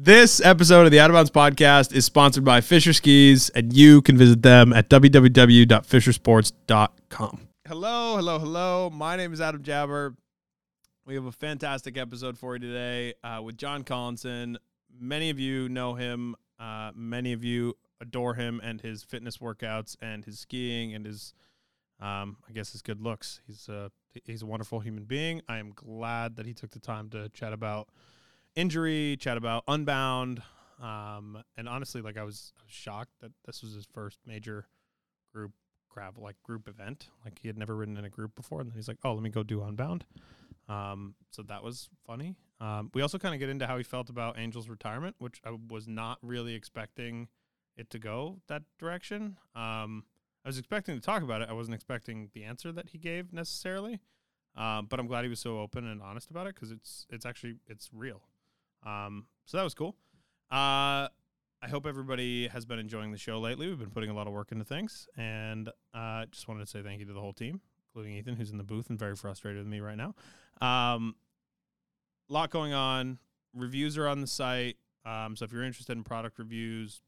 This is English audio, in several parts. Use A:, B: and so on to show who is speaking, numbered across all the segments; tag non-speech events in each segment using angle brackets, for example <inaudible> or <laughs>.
A: This episode of the Out of Bounds podcast is sponsored by Fischer Skis, and you can visit them at www.fischersports.com. Hello, hello, hello. My name is Adam Jabber. We have a fantastic episode for you today uh, with John Collinson. Many of you know him. Uh, many of you adore him and his fitness workouts and his skiing and his, um, I guess, his good looks. He's a he's a wonderful human being. I am glad that he took the time to chat about injury, chat about Unbound, um, and honestly, like I was, shocked that this was his first major group gravel like group event. Like he had never ridden in a group before, and then he's like, "Oh, let me go do Unbound." Um, so that was funny. Um, we also kind of get into how he felt about Angel's retirement, which I was not really expecting it to go that direction. Um, I was expecting to talk about it. I wasn't expecting the answer that he gave necessarily. Um, but I'm glad he was so open and honest about it because it's it's actually it's real. Um, so that was cool. Uh, I hope everybody has been enjoying the show lately. We've been putting a lot of work into things, and uh, just wanted to say thank you to the whole team, including Ethan, who's in the booth and very frustrated with me right now. Um, lot going on. Reviews are on the site. Um, so if you're interested in product reviews,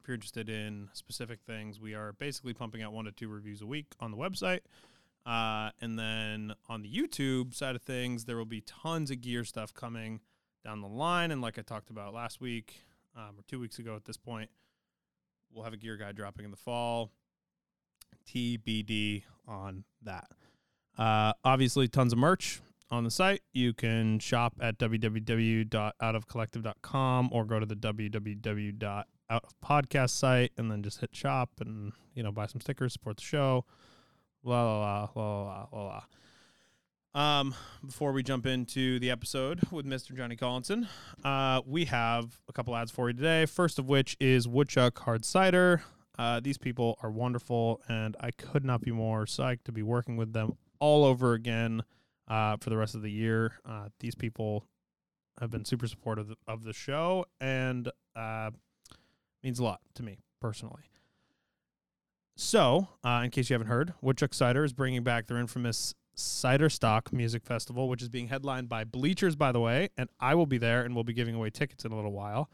A: if you're interested in specific things, we are basically pumping out one to two reviews a week on the website. Uh, and then on the YouTube side of things, there will be tons of gear stuff coming down the line. And like I talked about last week um, or two weeks ago at this point, we'll have a gear guide dropping in the fall. TBD on that. Uh, obviously, tons of merch on the site. You can shop at www.outofcollective.com or go to the www.outofpodcast site and then just hit shop and you know buy some stickers, support the show. La la la la la la la. Um, before we jump into the episode with Mr. Johnny Collinson, uh, we have a couple ads for you today. First of which is Woodchuck Hard Cider. Uh, these people are wonderful, and I could not be more psyched to be working with them all over again uh, for the rest of the year. Uh, these people have been super supportive of the show, and uh, means a lot to me personally. So, uh, in case you haven't heard, Woodchuck Cider is bringing back their infamous Cider Stock Music Festival, which is being headlined by Bleachers, by the way, and I will be there and we'll be giving away tickets in a little while.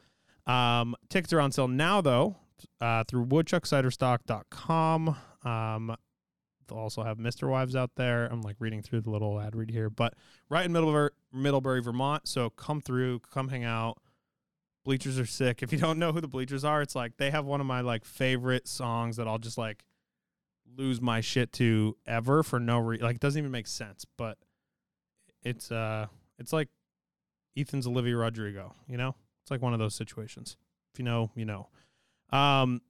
A: Um, tickets are on sale now, though, uh, through woodchuckciderstock.com. Um, they'll also have MisterWives out there. I'm like reading through the little ad read here, but right in Middlebury, Middlebury, Vermont. So come through, come hang out. Bleachers are sick. If you don't know who the Bleachers are, it's like they have one of my like favorite songs that I'll just like lose my shit to ever for no reason. Like, it doesn't even make sense, but it's uh, it's like Ethan's Olivia Rodrigo. You know, it's like one of those situations. If you know, you know. Um,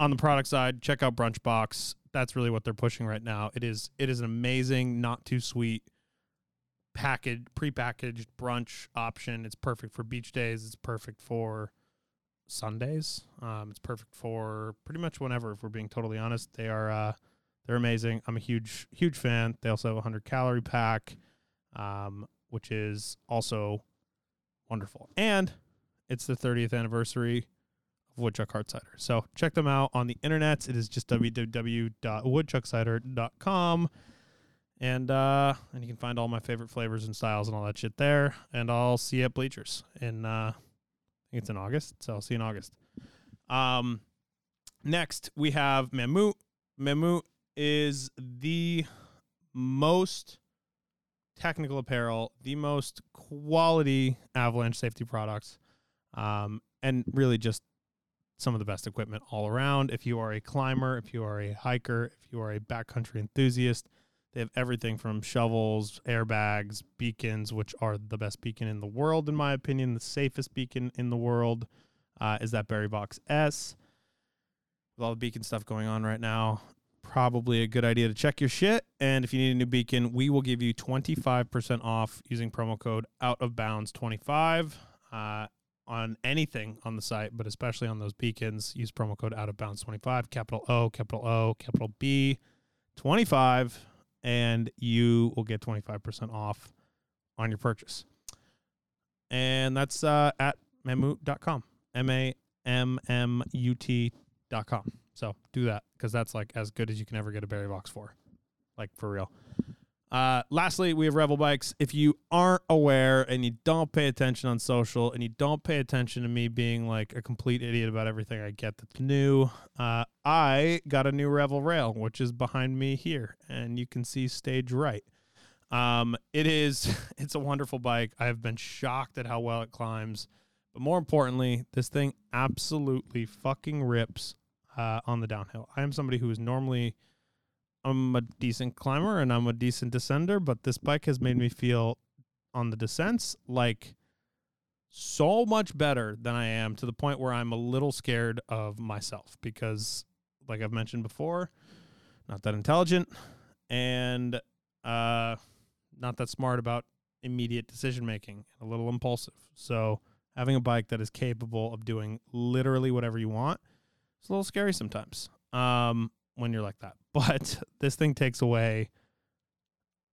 A: on the product side, check out Brunchbox. That's really what they're pushing right now. It is it is an amazing, not too sweet packaged, prepackaged brunch option. It's perfect for beach days. It's perfect for Sundays. Um, it's perfect for pretty much whenever. If we're being totally honest, they are uh, they're amazing. I'm a huge huge fan. They also have a hundred calorie pack, um, which is also wonderful. And it's the 30th anniversary of Woodchuck Hard Cider. So check them out on the internet. It is just www.woodchuckcider.com. And uh, and you can find all my favorite flavors and styles and all that shit there. And I'll see you at Bleachers in uh, it's in August, so I'll see you in August. Um, next we have Mammut. Mammut is the most technical apparel, the most quality avalanche safety products, um, and really just some of the best equipment all around. If you are a climber, if you are a hiker, if you are a backcountry enthusiast, they have everything from shovels, airbags, beacons, which are the best beacon in the world, in my opinion. The safest beacon in the world uh, is that Barryvox S. With all the beacon stuff going on right now, probably a good idea to check your shit. And if you need a new beacon, we will give you 25% off using promo code out of bounds 25 uh, on anything on the site, but especially on those beacons. Use promo code out of bounds 25, capital O, capital O, capital B 25 and you will get 25% off on your purchase. And that's uh, at mammut.com, M A M M U T.com. So do that because that's like as good as you can ever get a Barryvox for, like for real. Uh, lastly, we have Revel Bikes. If you aren't aware and you don't pay attention on social and you don't pay attention to me being like a complete idiot about everything I get that's new, uh, I got a new Revel rail, which is behind me here, and you can see stage right. Um, it is, <laughs> it's a wonderful bike. I have been shocked at how well it climbs, but more importantly, this thing absolutely fucking rips uh, on the downhill. I am somebody who is normally I'm a decent climber and I'm a decent descender, but this bike has made me feel on the descents like so much better than I am to the point where I'm a little scared of myself because like I've mentioned before, not that intelligent and uh not that smart about immediate decision making, a little impulsive. So having a bike that is capable of doing literally whatever you want, it's a little scary sometimes. Um when you're like that. <laughs> But this thing takes away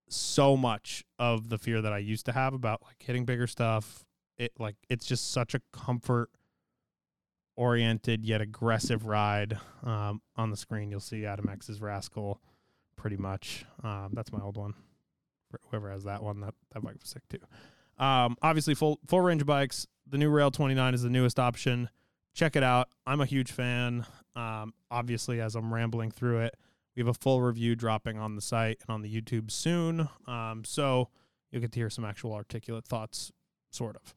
A: so much of the fear that I used to have about like hitting bigger stuff. It like it's just such a comfort oriented yet aggressive ride. Um, on the screen, you'll see Adam X's Rascal pretty much. Um, that's my old one. Whoever has that one, that, that bike was sick too. Um, obviously, full full range bikes. The new Rail 29 is the newest option. Check it out. I'm a huge fan. Um, obviously, as I'm rambling through it, we have a full review dropping on the site and on the YouTube soon. Um, so you'll get to hear some actual articulate thoughts, sort of.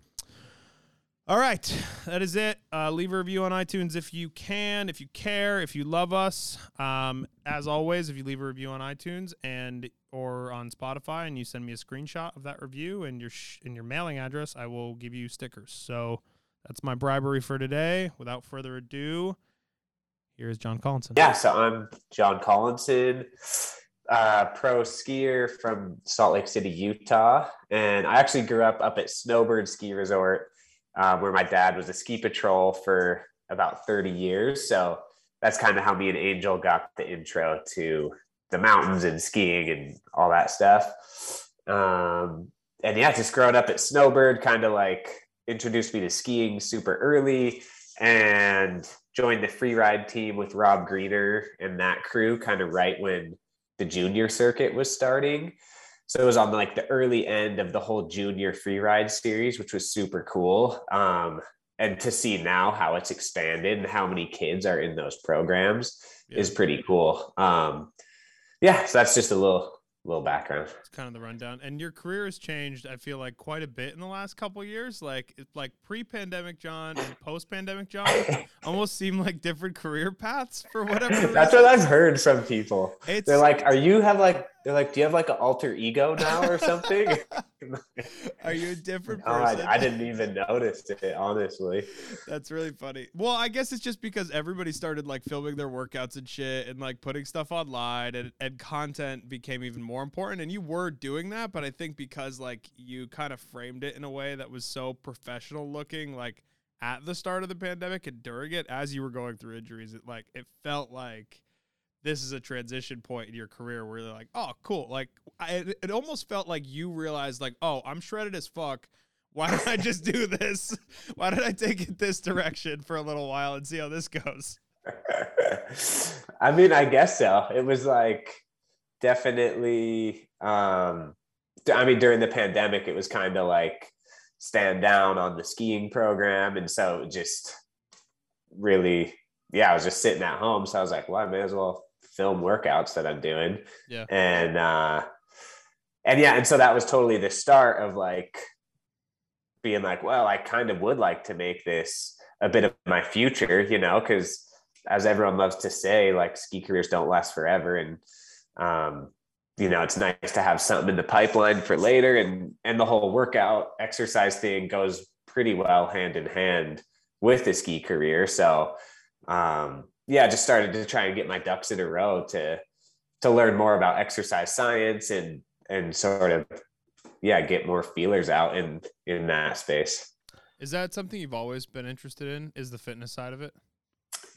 A: All right, that is it. Uh, leave a review on iTunes if you can, if you care, if you love us. Um, as always, if you leave a review on iTunes and or on Spotify, and you send me a screenshot of that review and your sh- and your mailing address, I will give you stickers. So that's my bribery for today. Without further ado, Here's John Collinson.
B: Yeah, so I'm John Collinson, uh, pro skier from Salt Lake City, Utah. And I actually grew up up at Snowbird Ski Resort, uh, where my dad was a ski patrol for about 30 years. So that's kind of how me and Angel got the intro to the mountains and skiing and all that stuff. Um, and yeah, just growing up at Snowbird kind of like introduced me to skiing super early and joined the free ride team with Rob Greener and that crew kind of right when the junior circuit was starting. So it was on like the early end of the whole junior free ride series, which was super cool. Um, and to see now how it's expanded and how many kids are in those programs yeah. is pretty cool. Um, yeah, so that's just a little little background.
A: Kind of the rundown. And your career has changed, I feel like, quite a bit in the last couple years. Like like pre-pandemic John and post-pandemic John <laughs> almost seem like different career paths for <laughs> whatever.
B: That's what I've heard from people. It's, they're like, "Are you have like?" They're like, "Do you have like an alter ego now or something?" <laughs>
A: Are you a different person?
B: I, I, didn't even notice it, honestly.
A: That's really funny. Well, I guess it's just because everybody started like filming their workouts and shit and like putting stuff online and, and content became even more important. And you were doing that, but I think because like you kind of framed it in a way that was so professional looking, like at the start of the pandemic and during it, as you were going through injuries, it like it felt like this is a transition point in your career where you're like, oh, cool. Like, I, it almost felt like you realized, like, oh, I'm shredded as fuck. Why don't I just do this? <laughs> Why don't I take it this direction for a little while and see how this goes? <laughs>
B: I mean, I guess so. It was like definitely, um, I mean, during the pandemic, it was kind of like stand down on the skiing program. And so just really, yeah, I was just sitting at home. So I was like, well, I may as well film workouts that I'm doing.
A: Yeah.
B: And uh and yeah, and so that was totally the start of like being like, well, I kind of would like to make this a bit of my future, you know, because as everyone loves to say, like ski careers don't last forever. And um, you know, it's nice to have something in the pipeline for later. And and the whole workout exercise thing goes pretty well hand in hand with the ski career. So um yeah, just started to try and get my ducks in a row to to learn more about exercise science and and sort of yeah, get more feelers out in in that space.
A: Is that something you've always been interested in? Is the fitness side of it?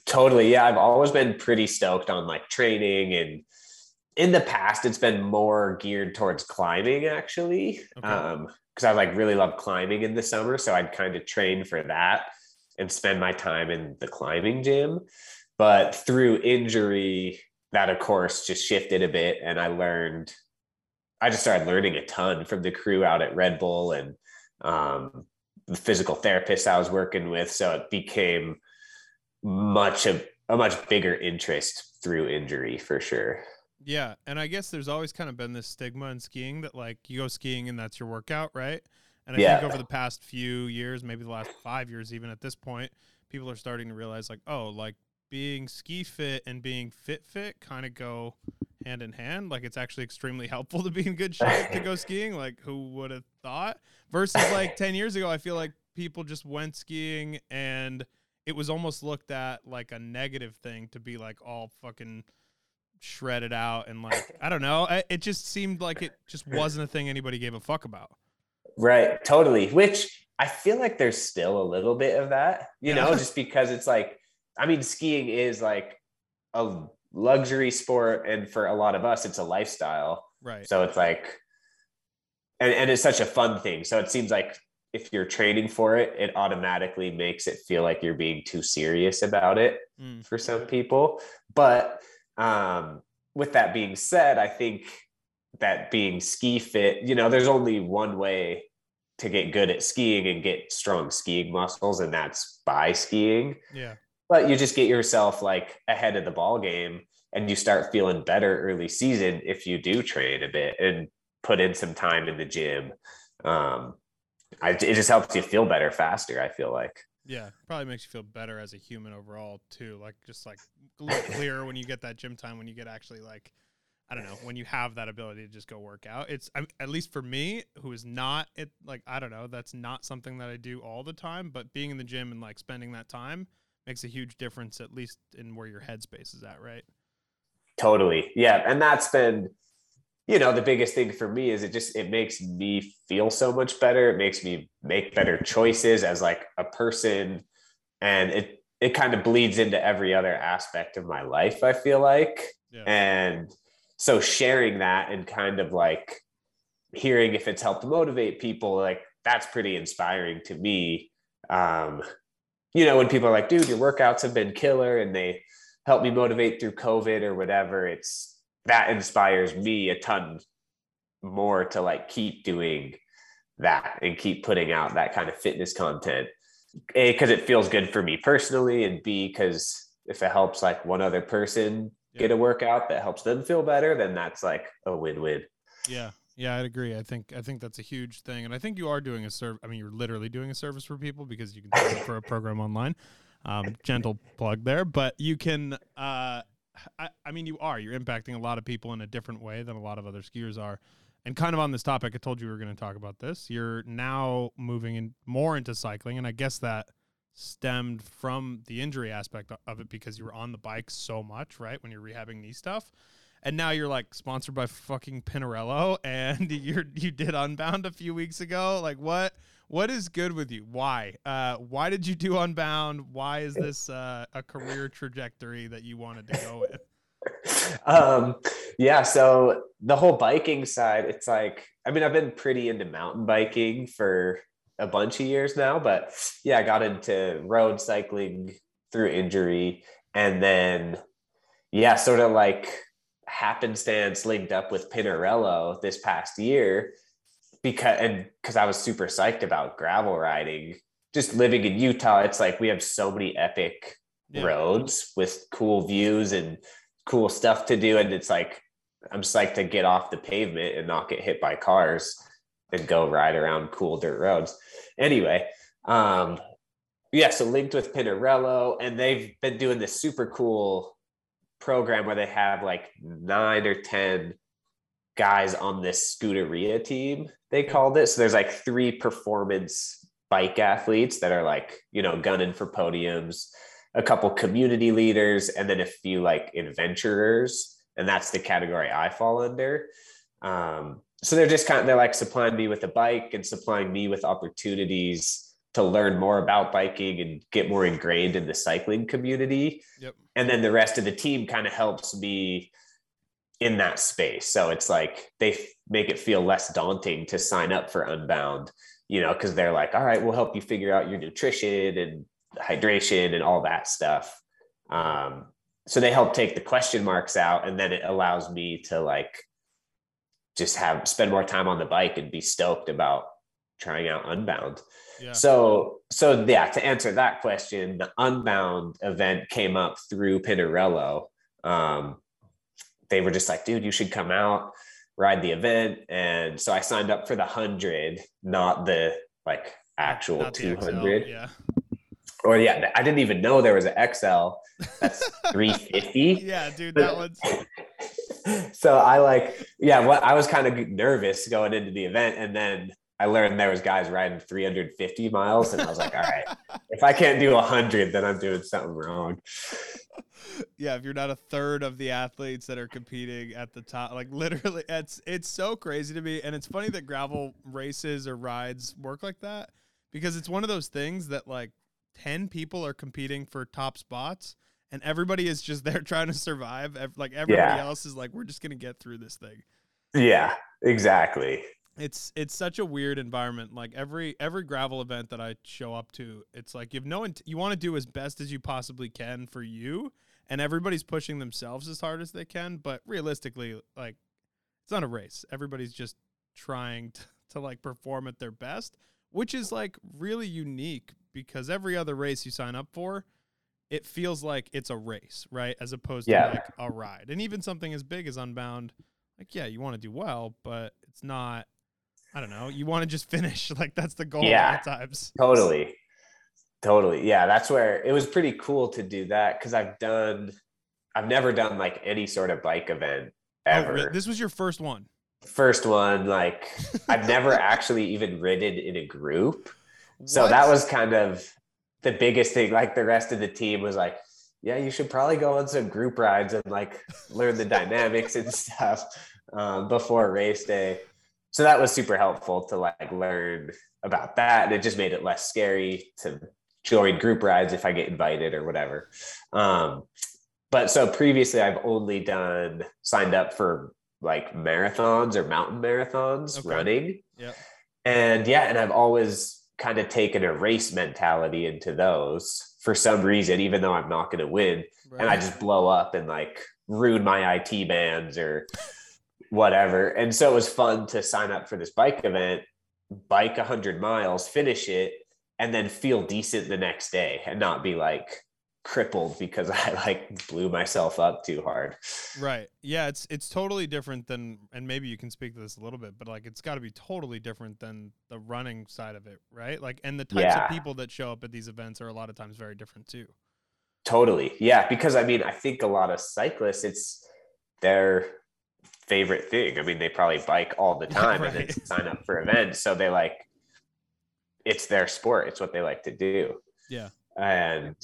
B: Totally. Yeah, I've always been pretty stoked on like training and in the past it's been more geared towards climbing actually. Okay. Um because I like really love climbing in the summer. So I'd kind of train for that and spend my time in the climbing gym. But through injury, that of course just shifted a bit. And I learned I just started learning a ton from the crew out at Red Bull and um, the physical therapists I was working with. So it became much of a much bigger interest through injury for sure.
A: Yeah, and I guess there's always kind of been this stigma in skiing that like you go skiing and that's your workout, right? And I
B: Yeah.
A: think over the past few years, maybe the last five years, even at this point, people are starting to realize like, oh, like being ski fit and being fit fit kind of go hand in hand. Like it's actually extremely <laughs> helpful to be in good shape to go <laughs> skiing. Like who would have thought? Versus like ten years ago, I feel like people just went skiing and it was almost looked at like a negative thing to be like all fucking shredded out and like I don't know. I, it just seemed like it just <laughs> wasn't a thing anybody gave a fuck about.
B: Right, totally. Which I feel like there's still a little bit of that, you know, just because it's like, I mean, skiing is like a luxury sport, and for a lot of us, it's a lifestyle.
A: Right.
B: So it's like, and, and it's such a fun thing. So it seems like if you're training for it, it automatically makes it feel like you're being too serious about it
A: Mm.
B: for some people. But um, with that being said, I think that being ski fit, you know, there's only one way to get good at skiing and get strong skiing muscles, and that's by skiing.
A: Yeah.
B: But you just get yourself like ahead of the ball game and you start feeling better early season if you do train a bit and put in some time in the gym. Um, I, it just helps you feel better faster, I feel like.
A: Yeah. Probably makes you feel better as a human overall too. Like just like a little clearer when you get that gym time when you get actually like I don't know when you have that ability to just go work out. It's I'm, at least for me who is not it like I don't know that's not something that I do all the time. But being in the gym and like spending that time makes a huge difference at least in where your headspace is at. Right.
B: Totally. Yeah. And that's been, you know, the biggest thing for me is it just it makes me feel so much better. It makes me make better choices as like a person. And it it kind of bleeds into every other aspect of my life, I feel like.
A: Yeah.
B: And so sharing that and kind of like hearing if it's helped motivate people, like that's pretty inspiring to me. Um, you know, when people are like, dude, your workouts have been killer and they help me motivate through COVID or whatever, it's that inspires me a ton more to like keep doing that and keep putting out that kind of fitness content. A, because it feels good for me personally, and B, because if it helps like one other person get a workout that helps them feel better, then that's like a win-win.
A: Yeah. Yeah, I'd agree. I think I think that's a huge thing, and I think you are doing a serv. I mean, you're literally doing a service for people because you can sign up for a program online. Um, gentle plug there, but you can. Uh, I, I mean, you are. You're impacting a lot of people in a different way than a lot of other skiers are. And kind of on this topic, I told you we were going to talk about this. You're now moving in more into cycling, and I guess that stemmed from the injury aspect of it because you were on the bike so much, right? When you're rehabbing knee stuff and now you're like sponsored by fucking Pinarello, <laughs> and you're you did Unbound a few weeks ago. Like what what is good with you? Why? Uh, why did you do Unbound? Why is this uh, a career trajectory that you wanted to go with? <laughs>
B: um yeah so the whole biking side it's like i mean i've been pretty into mountain biking for a bunch of years now but yeah i got into road cycling through injury and then yeah sort of like happenstance linked up with pinarello this past year because and because i was super psyched about gravel riding just living in utah it's like we have so many epic
A: Yeah.
B: roads with cool views and cool stuff to do. And it's like, I'm psyched to get off the pavement and not get hit by cars and go ride around cool dirt roads. Anyway, um, yeah, so linked with Pinarello, and they've been doing this super cool program where they have like nine or 10 guys on this Scuderia team, they called it. So there's like three performance bike athletes that are like, you know, gunning for podiums a couple community leaders and then a few like adventurers and that's the category i fall under um, so they're just kind of they're like supplying me with a bike and supplying me with opportunities to learn more about biking and get more ingrained in the cycling community
A: Yep.
B: and then the rest of the team kind of helps me in that space so it's like they f- make it feel less daunting to sign up for unbound you know because they're like all right we'll help you figure out your nutrition and hydration and all that stuff. Um, so they help take the question marks out, and then it allows me to like just have spend more time on the bike and be stoked about trying out Unbound.
A: Yeah.
B: So so yeah, to answer that question, the Unbound event came up through Pinarello. Um, they were just like, dude, you should come out, ride the event. And so I signed up for the hundred, not the like actual
A: Not the XL,
B: 200
A: Yeah.
B: or yeah, I didn't even know there was an XL. That's <laughs> 350.
A: Yeah, dude, that one's <laughs>
B: so I like, yeah, what I was kind of nervous going into the event, and then I learned there was guys riding 350 miles, and I was like, all right, <laughs> if I can't do 100, then I'm doing something wrong. <laughs>
A: yeah, if you're not a third of the athletes that are competing at the top, like literally, it's it's so crazy to me, and it's funny that gravel races or rides work like that because it's one of those things that like ten people are competing for top spots, and everybody is just <laughs> there trying to survive. Like everybody
B: Yeah.
A: else is like, we're just gonna get through this thing.
B: Yeah, exactly.
A: It's it's such a weird environment. Like every every gravel event that I show up to, it's like you have no int- you want to do as best as you possibly can for you, and everybody's pushing themselves as hard as they can. But realistically, like it's not a race. Everybody's just trying to, to like perform at their best, which is like really unique because every other race you sign up for, it feels like it's a race, right? As opposed
B: Yeah.
A: to like a ride. And even something as big as Unbound, like yeah, you want to do well, but it's not I don't know. You want to just finish. <laughs> Like that's the goal
B: Yeah.
A: times.
B: Totally. Totally. Yeah, that's where it was pretty cool to do that because I've done, I've never done like any sort of bike event
A: Oh,
B: ever.
A: really? This was your first one.
B: First one, like <laughs> I've never actually even ridden in a group. So
A: What?
B: that was kind of the biggest thing. Like the rest of the team was like, yeah, you should probably go on some group rides and like learn the dynamics and <laughs> stuff um, before race day. So that was super helpful to like learn about that. And it just made it less scary to join group rides if I get invited or whatever. Um, but so previously I've only done signed up for like marathons or mountain marathons
A: Okay.
B: running.
A: Yep.
B: And yeah, and I've always kind of taken a race mentality into those for some reason, even though I'm not going to win. And I just blow up and like ruin my IT bands or <laughs> whatever. And so it was fun to sign up for this bike event, bike 100 miles, finish it, and then feel decent the next day and not be like crippled because <laughs> I like blew myself up too hard.
A: Right. Yeah, it's it's totally different than and maybe you can speak to this a little bit, but like it's got to be totally different than the running side of it, right? Like and the types
B: Yeah.
A: of people that show up at these events are a lot of times very different too.
B: Totally. Yeah. Because I mean, I think a lot of cyclists, it's their favorite thing. I mean, they probably bike all the <laughs> time and then sign up for events. So they like, it's their sport. It's what they like to do.
A: Yeah.
B: And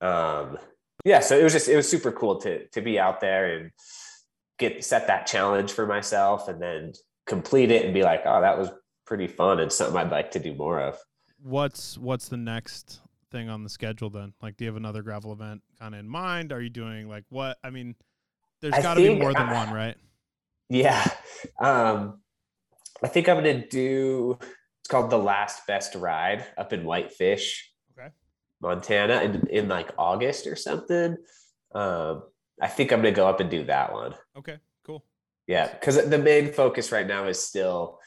B: um, yeah, so it was just, it was super cool to, to be out there and get, set that challenge for myself and then complete it and be like, oh, that was pretty fun and something I'd like to do more of.
A: What's what's the next thing on the schedule then? Like do you have another gravel event kind of in mind? Are you doing like what? I mean, there's got to be more than
B: I-
A: one, right?
B: Yeah. Um, I think I'm gonna do it's called the last best ride up in Whitefish,
A: Okay.
B: Montana, in, in like August or something. Um, I think I'm gonna go up and do that one.
A: Okay, cool.
B: Yeah, because the main focus right now is still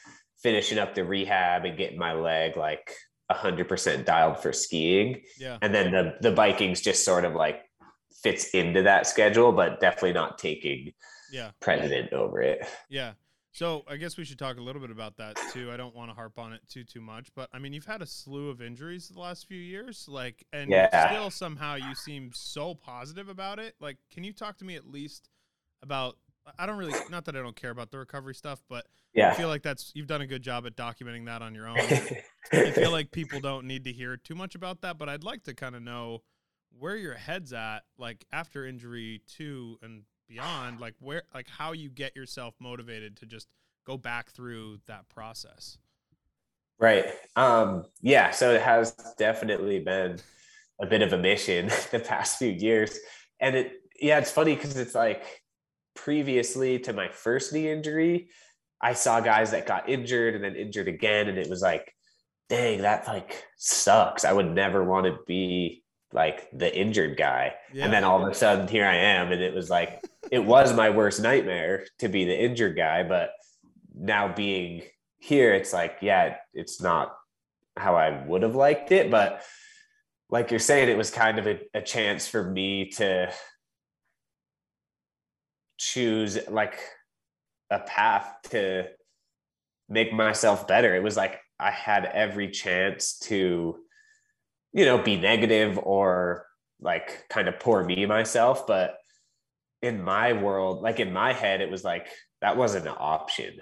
B: finishing up the rehab and getting my leg like hundred percent dialed for skiing.
A: Yeah.
B: And then the the biking's just sort of like fits into that schedule, but definitely not taking
A: Yeah.
B: precedent over it. <laughs>
A: Yeah. So I guess we should talk a little bit about that too. I don't want to harp on it too too much, but I mean, you've had a slew of injuries the last few years, like, and
B: Yeah.
A: still somehow you seem so positive about it. Like, can you talk to me at least about? I don't really, not that I don't care about the recovery stuff, but
B: yeah.
A: I feel like that's you've done a good job at documenting that on your <laughs> own. I feel like people don't need to hear too much about that, but I'd like to kind of know where your head's at, like after injury two and beyond, like where, like how you get yourself motivated to just go back through that process.
B: Right. Um, yeah. So it has definitely been a bit of a mission <laughs> the past few years. And it, yeah, it's funny because it's like previously to my first knee injury, I saw guys that got injured and then injured again. And it was like, dang, that like sucks. I would never want to be like the injured guy.
A: Yeah.
B: And then all of a sudden here I am. And it was like, it was my worst nightmare to be the injured guy, but now being here, it's like, yeah, it's not how I would have liked it, but like you're saying, it was kind of a, a chance for me to choose like a path to make myself better. It was like I had every chance to, you know, be negative or like kind of poor me myself. But in my world, like in my head, it was like that wasn't an option.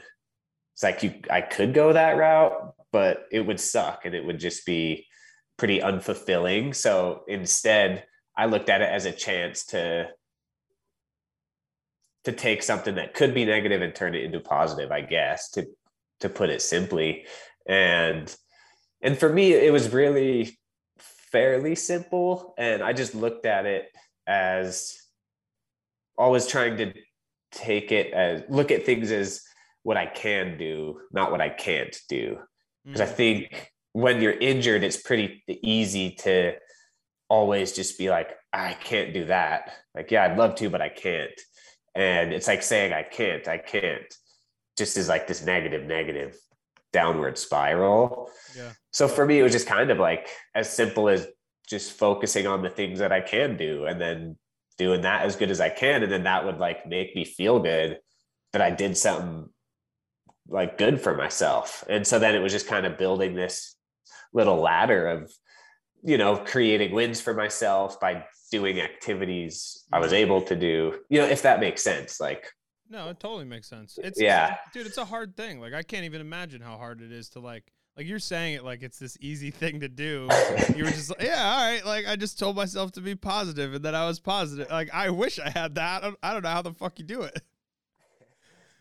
B: It's like you I could go that route, but it would suck and it would just be pretty unfulfilling. So instead, I looked at it as a chance to to take something that could be negative and turn it into positive, I guess, to to put it simply. And and for me, it was really fairly simple. And I just looked at it as always trying to take it as look at things as what I can do, not what I can't do. Because mm. I think when you're injured, it's pretty easy to always just be like, I can't do that. Like, yeah, I'd love to, but I can't. And it's like saying, I can't, I can't, just is like this negative, negative downward spiral. Yeah. So for me, it was just kind of like as simple as just focusing on the things that I can do and then doing that as good as I can. And then that would like make me feel good that I did something like good for myself. And so then it was just kind of building this little ladder of, you know, creating wins for myself by doing activities I was mm-hmm. able to do, you know, if that makes sense. Like,
A: no, it totally makes sense. It's yeah, dude, it's a hard thing. Like, I can't even imagine how hard it is to like, like you're saying it like it's this easy <laughs> thing to do. you were just like, yeah, all right. Like, I just told myself to be positive, and then I was positive. Like, I wish I had that. I don't know how the fuck you do it.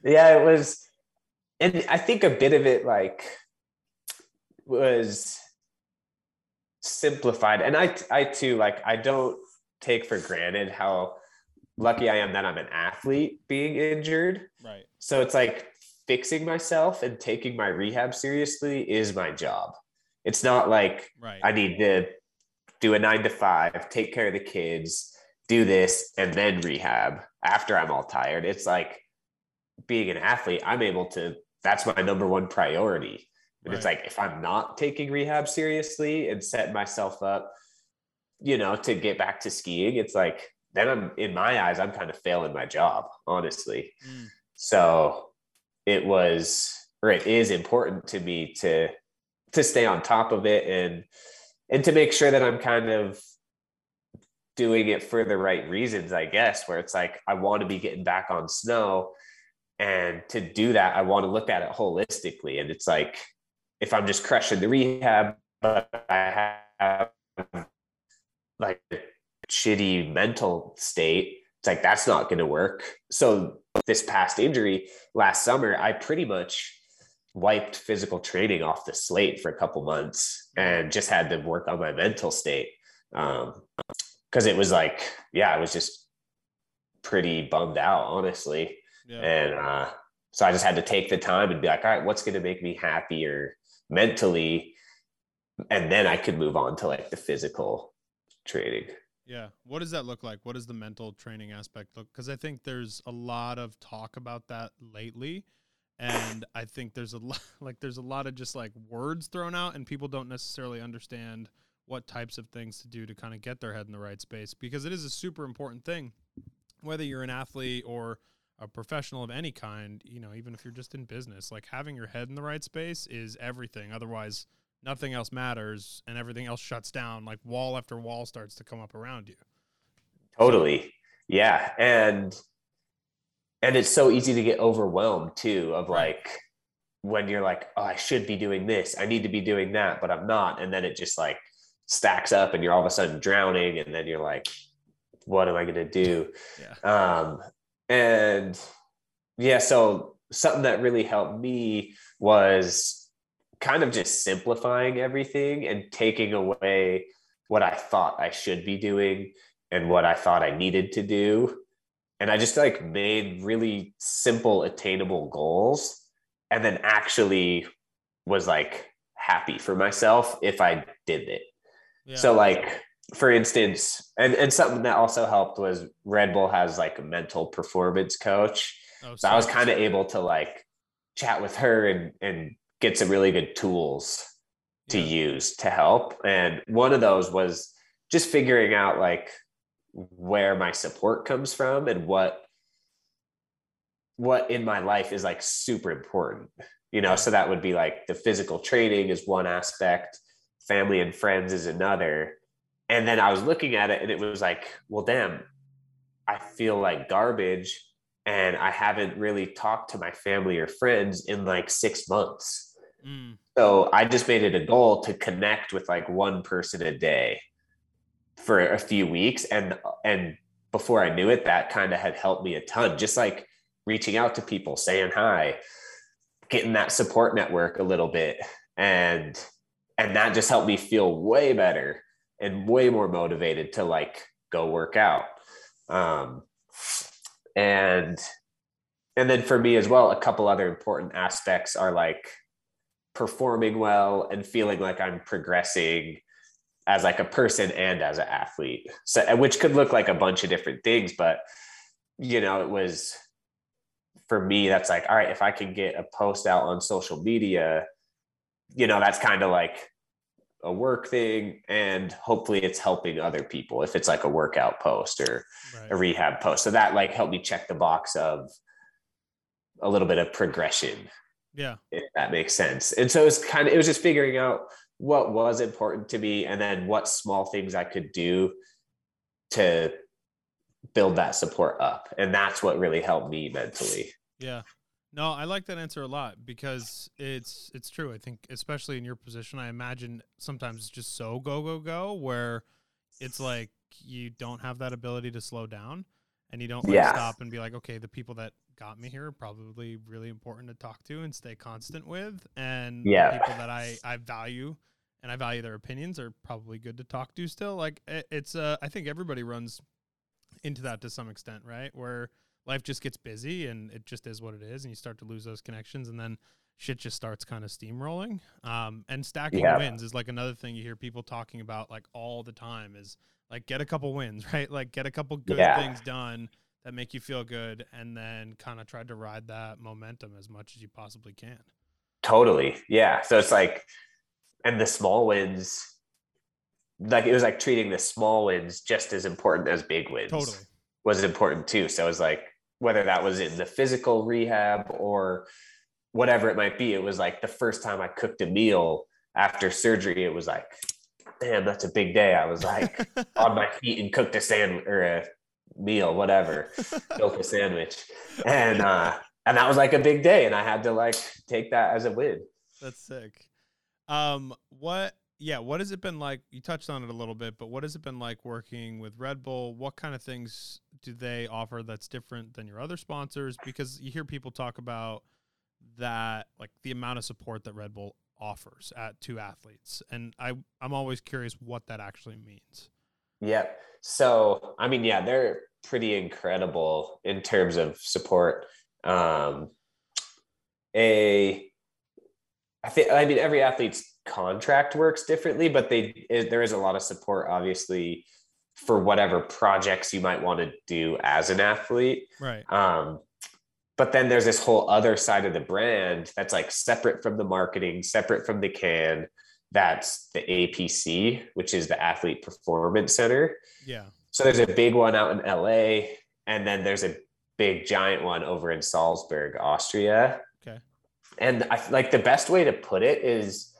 B: Yeah, it was, and I think a bit of it like was simplified, and I, I too like I don't take for granted how lucky I am that I'm an athlete being injured.
A: Right.
B: So it's like fixing myself and taking my rehab seriously is my job. It's not like right. I need to do a nine to five, take care of the kids, do this, and then rehab after I'm all tired. It's like being an athlete, I'm able to, that's my number one priority. And right. it's like if I'm not taking rehab seriously and setting myself up you know, to get back to skiing, it's like then I'm in my eyes, I'm kind of failing my job, honestly. Mm. So it was or it is important to me to to stay on top of it and and to make sure that I'm kind of doing it for the right reasons, I guess, where it's like I want to be getting back on snow. And to do that, I want to look at it holistically. And it's like if I'm just crushing the rehab, but I have like shitty mental state it's like that's not going to work so this past injury last summer i pretty much wiped physical training off the slate for a couple months and just had to work on my mental state um because it was like yeah i was just pretty bummed out honestly yeah. and uh so i just had to take the time and be like all right what's going to make me happier mentally and then i could move on to like the physical training.
A: Yeah. What does that look like? What does the mental training aspect look? Because I think there's a lot of talk about that lately. And I think there's a <laughs> lot like there's a lot of just like words thrown out and people don't necessarily understand what types of things to do to kind of get their head in the right space because it is a super important thing. Whether you're an athlete or a professional of any kind, you know, even if you're just in business, like having your head in the right space is everything. Otherwise, nothing else matters and everything else shuts down like wall after wall starts to come up around you.
B: Totally. Yeah and and it's so easy to get overwhelmed too of like when you're like oh i should be doing this. I need to be doing that but i'm not and then it just like stacks up and you're all of a sudden drowning and then you're like what am i going to do? Yeah. um and yeah so something that really helped me was kind of just simplifying everything and taking away what I thought I should be doing and what I thought I needed to do. And I just like made really simple, attainable goals and then actually was like happy for myself if I did it. Yeah. So like for instance, and, and something that also helped was Red Bull has like a mental performance coach. Oh, so I was kind of able to like chat with her and and get some really good tools to yeah. use to help. And one of those was just figuring out like where my support comes from and what what in my life is like super important you know so that would be like the physical training is one aspect family and friends is another and then i was looking at it and it was like well damn i feel like garbage and i haven't really talked to my family or friends in like six months mm. so i just made it a goal to connect with like one person a day for a few weeks. And and before i knew it that kind of had helped me a ton just like reaching out to people saying hi getting that support network a little bit. And and that just helped me feel way better and way more motivated to like go work out. Um and and then for me as well a couple other important aspects are like performing well and feeling like i'm progressing as like a person and as an athlete so which could look like a bunch of different things but you know it was for me that's like all right if i can get a post out on social media you know that's kind of like a work thing and hopefully it's helping other people if it's like a workout post or right. a rehab post so that like helped me check the box of a little bit of progression
A: yeah.
B: If that makes sense. And so it's kind of it was just figuring out what was important to me and then what small things i could do to build that support up. And that's what really helped me mentally.
A: Yeah. No i like that answer a lot because it's it's true. I think especially in your position i imagine sometimes it's just so go go go where it's like you don't have that ability to slow down and you don't like yeah. stop and be like okay the people that got me here probably really important to talk to and stay constant with and
B: yeah.
A: people that i i value and i value their opinions are probably good to talk to still like it's uh i think everybody runs into that to some extent, right? Where life just gets busy and it just is what it is, and you start to lose those connections, and then shit just starts kind of steamrolling. Um, and stacking yeah. wins is like another thing you hear people talking about like all the time is like get a couple wins, <laughs> right? Like get a couple good yeah. things done that make you feel good, and then kind of try to ride that momentum as much as you possibly can.
B: Totally, yeah. So it's like, and the small wins like it was like treating the small wins just as important as big wins.
A: Totally.
B: Was important too. So it was like whether that was in the physical rehab or whatever it might be, it was like the first time I cooked a meal after surgery, it was like, damn, that's a big day. I was like <laughs> on my feet and cooked a sandwich or a meal, whatever, <laughs> a sandwich. And uh and that was like a big day. And I had to like take that as a win.
A: That's sick. Um, what yeah, what has it been like? You touched on it a little bit, but what has it been like working with Red Bull? What kind of things do they offer that's different than your other sponsors? Because you hear people talk about that, like the amount of support that Red Bull offers at to athletes, and I I'm always curious what that actually means.
B: Yep. So I mean, yeah, they're pretty incredible in terms of support. Um, a I think I mean every athlete's contract works differently, but they there is a lot of support, obviously, for whatever projects you might want to do as an athlete.
A: Right.
B: Um, but then there's this whole other side of the brand that's like separate from the marketing, separate from the can. That's the APC, which is the Athlete Performance Center.
A: Yeah.
B: So there's a big one out in LA, and then there's a big giant one over in Salzburg, Austria.
A: Okay.
B: And I like the best way to put it is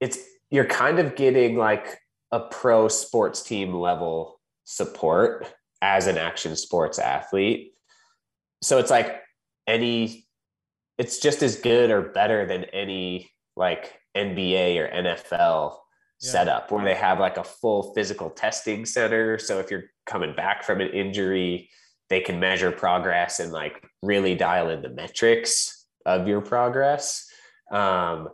B: it's you're kind of getting like a pro sports team level support as an action sports athlete. So it's like any it's just as good or better than any like NBA or NFL yeah. setup where they have like a full physical testing center. So if you're coming back from an injury, they can measure progress and like really dial in the metrics of your progress. Um,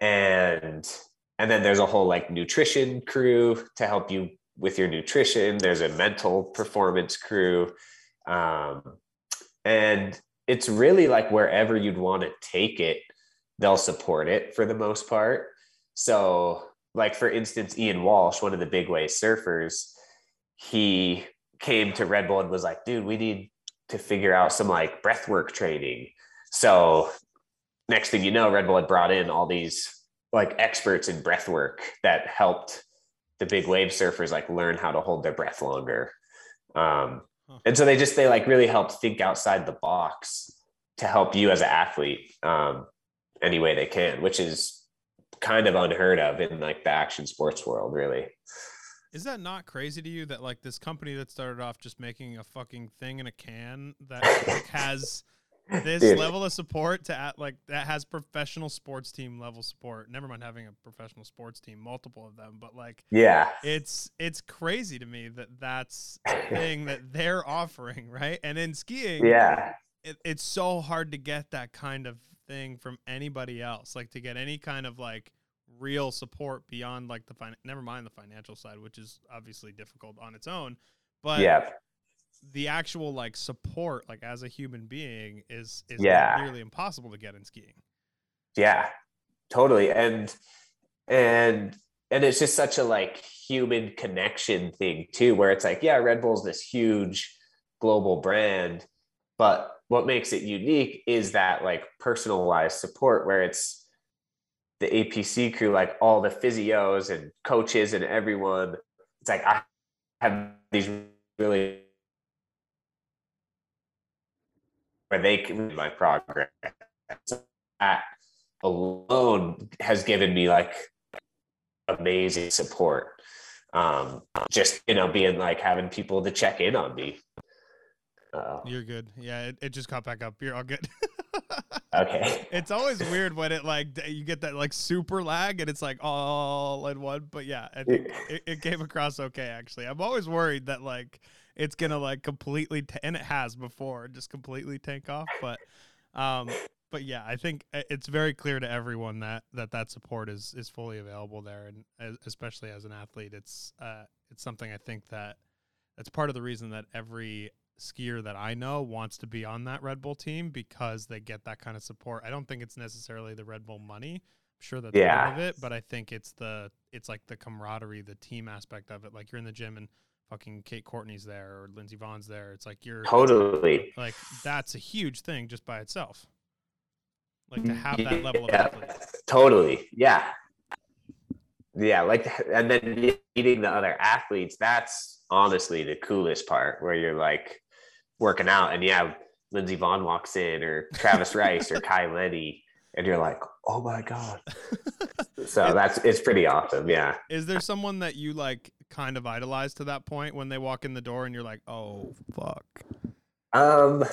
B: and and then there's a whole like nutrition crew to help you with your nutrition there's a mental performance crew um, and it's really like wherever you'd want to take it they'll support it for the most part. So like for instance ian walsh one of the big wave surfers he came to red bull and was like dude we need to figure out some like breath work training. So next thing you know, Red Bull had brought in all these like experts in breath work that helped the big wave surfers like learn how to hold their breath longer. Um, and so they just they like really helped think outside the box to help you as an athlete. Um, any way they can, which is kind of unheard of in like the action sports world, really.
A: Is that not crazy to you that like this company that started off just making a fucking thing in a can that like, has <laughs> this Dude. level of support to at like that has professional sports team level support. Never mind having a professional sports team, multiple of them, but like
B: yeah,
A: it's it's crazy to me that that's <laughs> a thing that they're offering, right? And in skiing,
B: yeah,
A: it, it's so hard to get that kind of thing from anybody else. Like to get any kind of like real support beyond like the fin- never mind the financial side, which is obviously difficult on its own, but
B: yeah
A: the actual like support like as a human being is is
B: yeah.
A: nearly impossible to get in skiing
B: yeah totally and and and it's just such a like human connection thing too where it's like yeah red bull's this huge global brand but what makes it unique is that like personalized support where it's the APC crew like all the physios and coaches and everyone it's like i have these really where they can my progress. That alone has given me like amazing support. Um, just you know, being like having people to check in on me.
A: Uh, You're good. Yeah, it, it just caught back up. You're all good. <laughs>
B: okay.
A: It's always weird when it like you get that like super lag and it's like all in one. But yeah, it, it came across okay actually. I'm always worried that like it's gonna like completely t- and it has before just completely take off but um but yeah i think uh, it's very clear to everyone that that that support is is fully available there and especially as an athlete it's uh it's something i think that that's part of the reason that every skier that i know wants to be on that red bull team because they get that kind of support i don't think it's necessarily the red bull money i'm sure that's yeah. part of it but i think it's the it's like the camaraderie the team aspect of it like you're in the gym and fucking Kate Courtney's there or Lindsey Vonn's there. It's like you're
B: totally
A: like that's a huge thing just by itself. Like to have that level yeah, of athlete.
B: Totally. Yeah. Yeah, like and then meeting the other athletes, that's honestly the coolest part where you're like working out and yeah, Lindsey Vonn walks in or Travis Rice or Kai Lenny and you're like, oh my God. so that's it's pretty awesome. Yeah.
A: Is there someone that you like kind of idolize to that point when they walk in the door and you're like, oh fuck?
B: Um,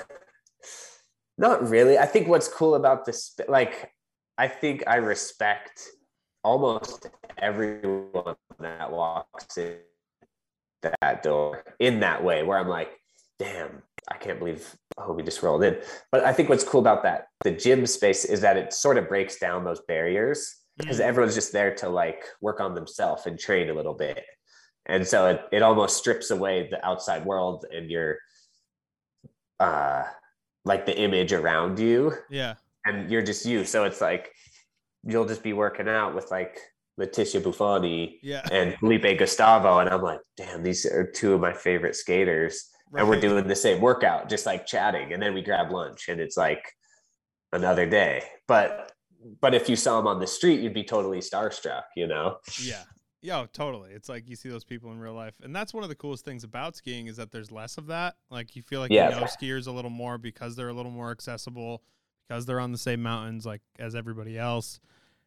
B: not really. I think what's cool about this, like, I think I respect almost everyone that walks in that door in that way, where I'm like, damn, I can't believe we just rolled in. But I think what's cool about that the gym space is that it sort of breaks down those barriers because mm. everyone's just there to like work on themselves and train a little bit and so it, it almost strips away the outside world and your uh like the image around you
A: yeah
B: and you're just you so it's like you'll just be working out with like Leticia Bufoni
A: yeah.
B: and Felipe Gustavo and I'm like damn these are two of my favorite skaters right. and we're doing the same workout just like chatting and then we grab lunch and it's like another day but but if you saw them on the street you'd be totally starstruck you know
A: yeah yeah, oh, totally. It's like you see those people in real life, and that's one of the coolest things about skiing is that there's less of that. Like you feel like yeah. you know skiers a little more because they're a little more accessible, because they're on the same mountains like as everybody else.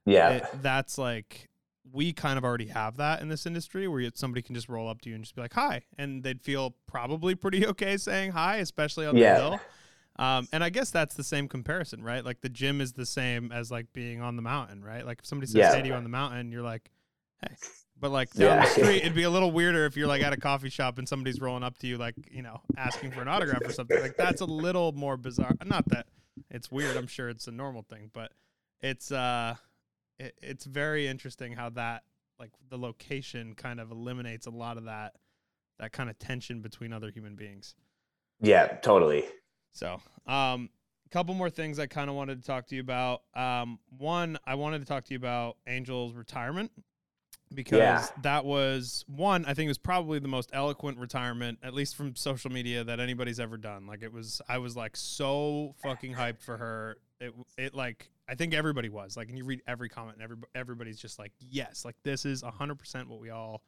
B: Yeah,
A: it, that's like we kind of already have that in this industry where somebody can just roll up to you and just be like hi, and they'd feel probably pretty <laughs> okay saying hi, especially on yeah. the hill. Um, and I guess that's the same comparison, right? Like the gym is the same as like being on the mountain, right? Like if somebody says yeah. hey to you on the mountain, you're like, hey but like down yeah. the <laughs> street, it'd be a little weirder if you're like at a coffee shop and somebody's rolling up to you, like you know, asking for an autograph or something. Like that's a little more bizarre. Not that it's weird. I'm sure it's a normal thing, but it's uh, it, it's very interesting how that like the location kind of eliminates a lot of that that kind of tension between other human beings.
B: Yeah, totally.
A: So, um, a couple more things I kind of wanted to talk to you about. Um, one, I wanted to talk to you about Angel's retirement because yeah. that was one i think it was probably the most eloquent retirement at least from social media that anybody's ever done like it was i was like so fucking hyped for her it it like I think everybody was like, and you read every comment, and every, everybody's just like, yes, like this is hundred percent what we all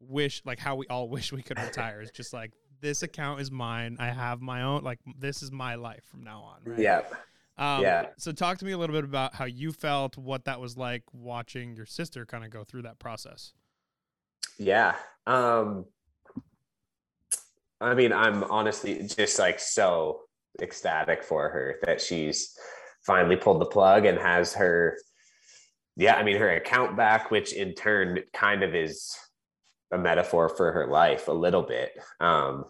A: wish, like how we all <laughs> wish we could retire. It's just like this account is mine. I have my own. Like this is my life from now on. Right?
B: Yeah.
A: Um,
B: Yeah.
A: So talk to me a little bit about how you felt, what that was like watching your sister kind of go through that process.
B: Yeah. Um I mean, I'm honestly just like so ecstatic for her that she's finally pulled the plug and has her yeah, I mean her account back, which in turn kind of is a metaphor for her life a little bit. Um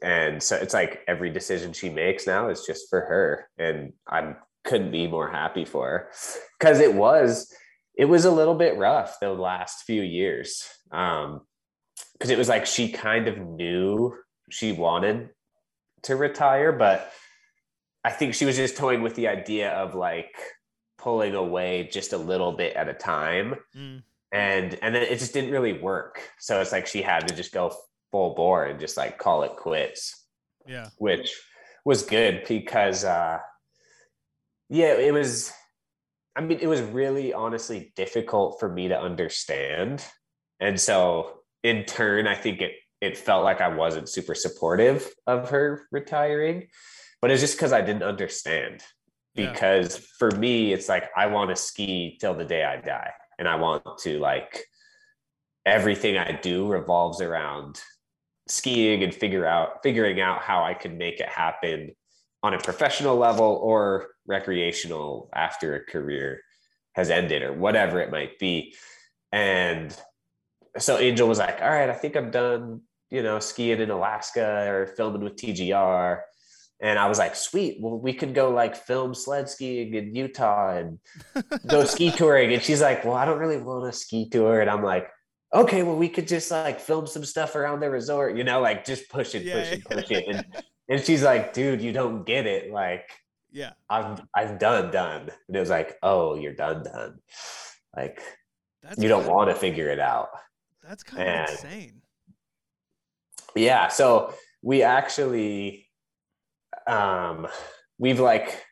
B: and so it's like every decision she makes now is just for her and I couldn't be more happy for her cuz it was it was a little bit rough the last few years um because it was like she kind of knew she wanted to retire but i think she was just toying with the idea of like pulling away just a little bit at a time.
A: Mm.
B: and and then it just didn't really work. So it's like she had to just go full bore and just like call it quits.
A: Yeah.
B: which was good because uh yeah it was i mean it was really honestly difficult for me to understand. And so in turn i think it it felt like i wasn't super supportive of her retiring but it's just because i didn't understand
A: Yeah.
B: because for me it's like i want to ski till the day i die and i want to like everything i do revolves around skiing and figure out figuring out how I can make it happen on a professional level or recreational after a career has ended or whatever it might be. And so Angel was like, all right, I think I'm done, you know, skiing in Alaska or filming with TGR. And I was like, sweet. Well, we could go like film sled skiing in Utah and go ski <laughs> touring. And she's like, well, I don't really want a ski tour. And I'm like, okay, well, we could just like film some stuff around the resort, you know, like just push it,
A: Yeah,
B: push it,
A: yeah.
B: push it. And, and she's like, dude, you don't get it. Like,
A: Yeah.
B: I'm I'm done, done. And it was like, oh, you're done, done. Like
A: That's
B: you don't want to figure it out.
A: That's kind of insane.
B: Yeah. So we actually um we've like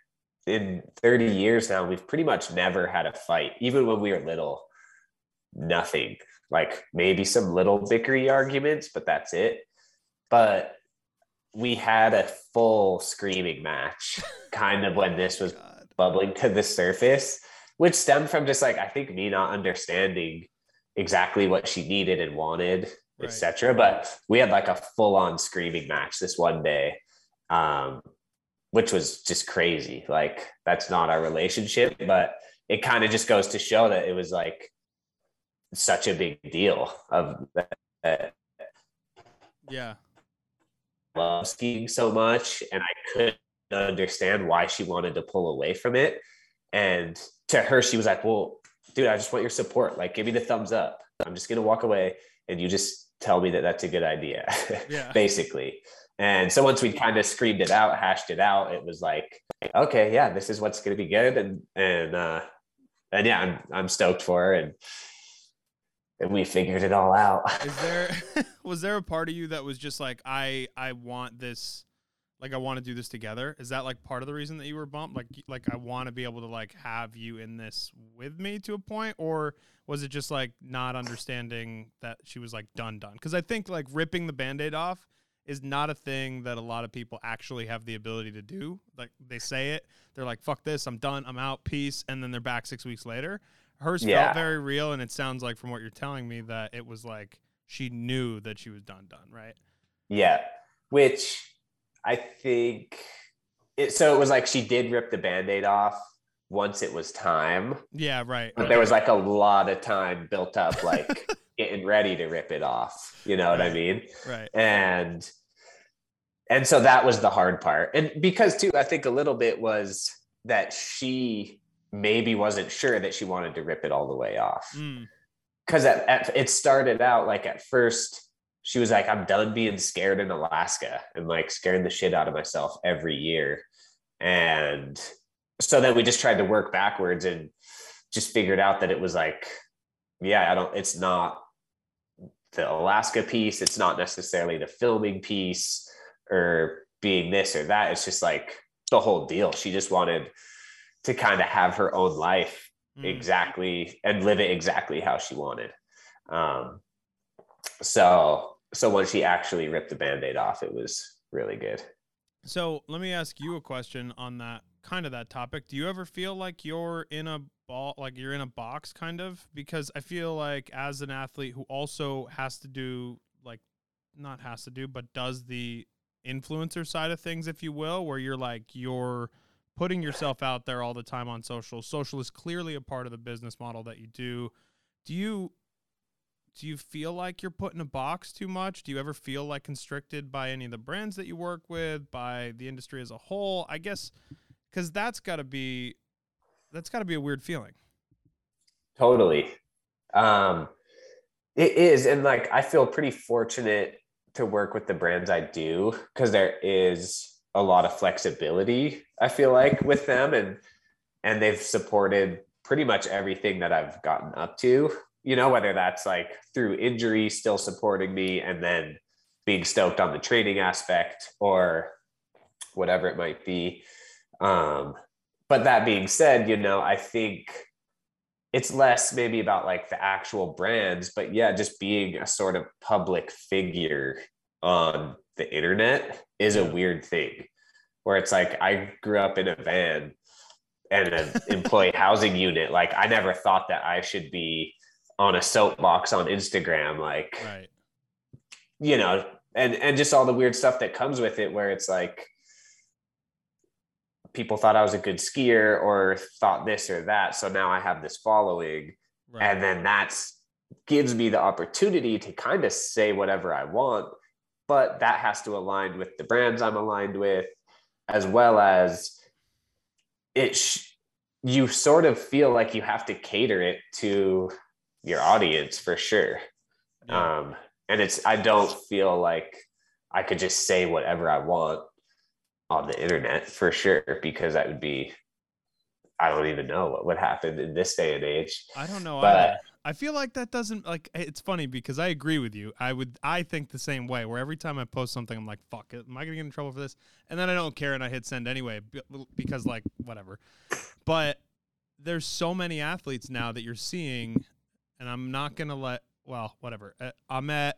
B: in 30 years now, we've pretty much never had a fight. Even when we were little, nothing. Like maybe some little bickery arguments, but that's it. But we had a full screaming match <laughs> kind of when this was
A: God.
B: bubbling to the surface, which stemmed from just like I think me not understanding exactly what she needed and wanted,
A: Right.
B: etc. But we had like a full on screaming match this one day, um, which was just crazy. Like that's not our relationship, but it kind of just goes to show that it was like such a big deal of that
A: Yeah.
B: love skiing so much and I couldn't understand why she wanted to pull away from it. And to her, she was like, Well, dude, I just want your support. Like, give me the thumbs up. I'm just going to walk away and you just tell me that that's a good idea,
A: Yeah. <laughs>
B: basically. And so once we kind of screamed it out, hashed it out, it was like, okay, yeah, this is what's going to be good. And, and, uh, and yeah, I'm, I'm stoked for her. And, and we figured it all out. <laughs>
A: Is there <laughs> was there a part of you that was just like I I want this like I want to do this together? Is that like part of the reason that you were bumped? Like like I want to be able to like have you in this with me to a point or was it just like not understanding that she was like done done? Cuz I think like ripping the band-aid off is not a thing that a lot of people actually have the ability to do. Like they say it, they're like fuck this, I'm done, I'm out, peace, and then they're back 6 weeks later. Hers
B: Yeah.
A: felt very real and it sounds like from what you're telling me that it was like she knew that she was done done, right?
B: Yeah, which I think it. So it was like she did rip the band-aid off once it was time,
A: Yeah, right.
B: but there was like a lot of time built up, like <laughs> getting ready to rip it off. You know what I mean?
A: right.
B: And and so that was the hard part, and because too, I think a little bit was that she maybe wasn't sure that she wanted to rip it all the way off
A: Mm,
B: because at, at, it started out like at first she was like i'm done being scared in alaska and like scaring the shit out of myself every year and so then we just tried to work backwards and just figured out that it was like yeah i don't it's not the alaska piece it's not necessarily the filming piece or being this or that it's just like the whole deal she just wanted to kind of have her own life
A: Mm.
B: exactly and live it exactly how she wanted. Um, so so when she actually ripped the band-aid off, it was really good.
A: So let me ask you a question on that kind of that topic. Do you ever feel like you're in a ball, like you're in a box, kind of? Because I feel like as an athlete who also has to do like not has to do, but does the influencer side of things, if you will, where you're like you're putting yourself out there all the time on social. Social is clearly a part of the business model that you do. Do you do you feel like you're put in a box too much? Do you ever feel like constricted by any of the brands that you work with, by the industry as a whole? I guess cuz that's got to be that's got to be a weird feeling.
B: Totally. Um, it is. And like, I feel pretty fortunate to work with the brands I do because there is a lot of flexibility, I feel like, with them. And, and they've supported pretty much everything that I've gotten up to, you know, whether that's like through injury, still supporting me, and then being stoked on the training aspect or whatever it might be. Um, but that being said, you know, I think it's less maybe about like the actual brands, but yeah, just being a sort of public figure on the internet is a weird thing where it's like I grew up in a van and an <laughs> employee housing unit. Like I never thought that I should be on a soapbox on Instagram, like
A: Right.
B: you know, and and just all the weird stuff that comes with it where it's like people thought I was a good skier or thought this or that. So now I have this following.
A: Right.
B: And then that's gives me the opportunity to kind of say whatever I want. But that has to align with the brands I'm aligned with, as well as it sh- you sort of feel like you have to cater it to your audience for sure.
A: Yeah.
B: Um, and it's I don't feel like I could just say whatever I want on the internet for sure because that would be I don't even know what would happen in this day and age.
A: I don't know.
B: But-
A: either. I feel like that doesn't like. It's funny because I agree with you. I would. I think the same way. Where every time I post something, I'm like, "Fuck it, am I gonna get in trouble for this?" And then I don't care and I hit send anyway because like whatever. But there's so many athletes now that you're seeing, and I'm not gonna let. Well, whatever. I'm Ahmet,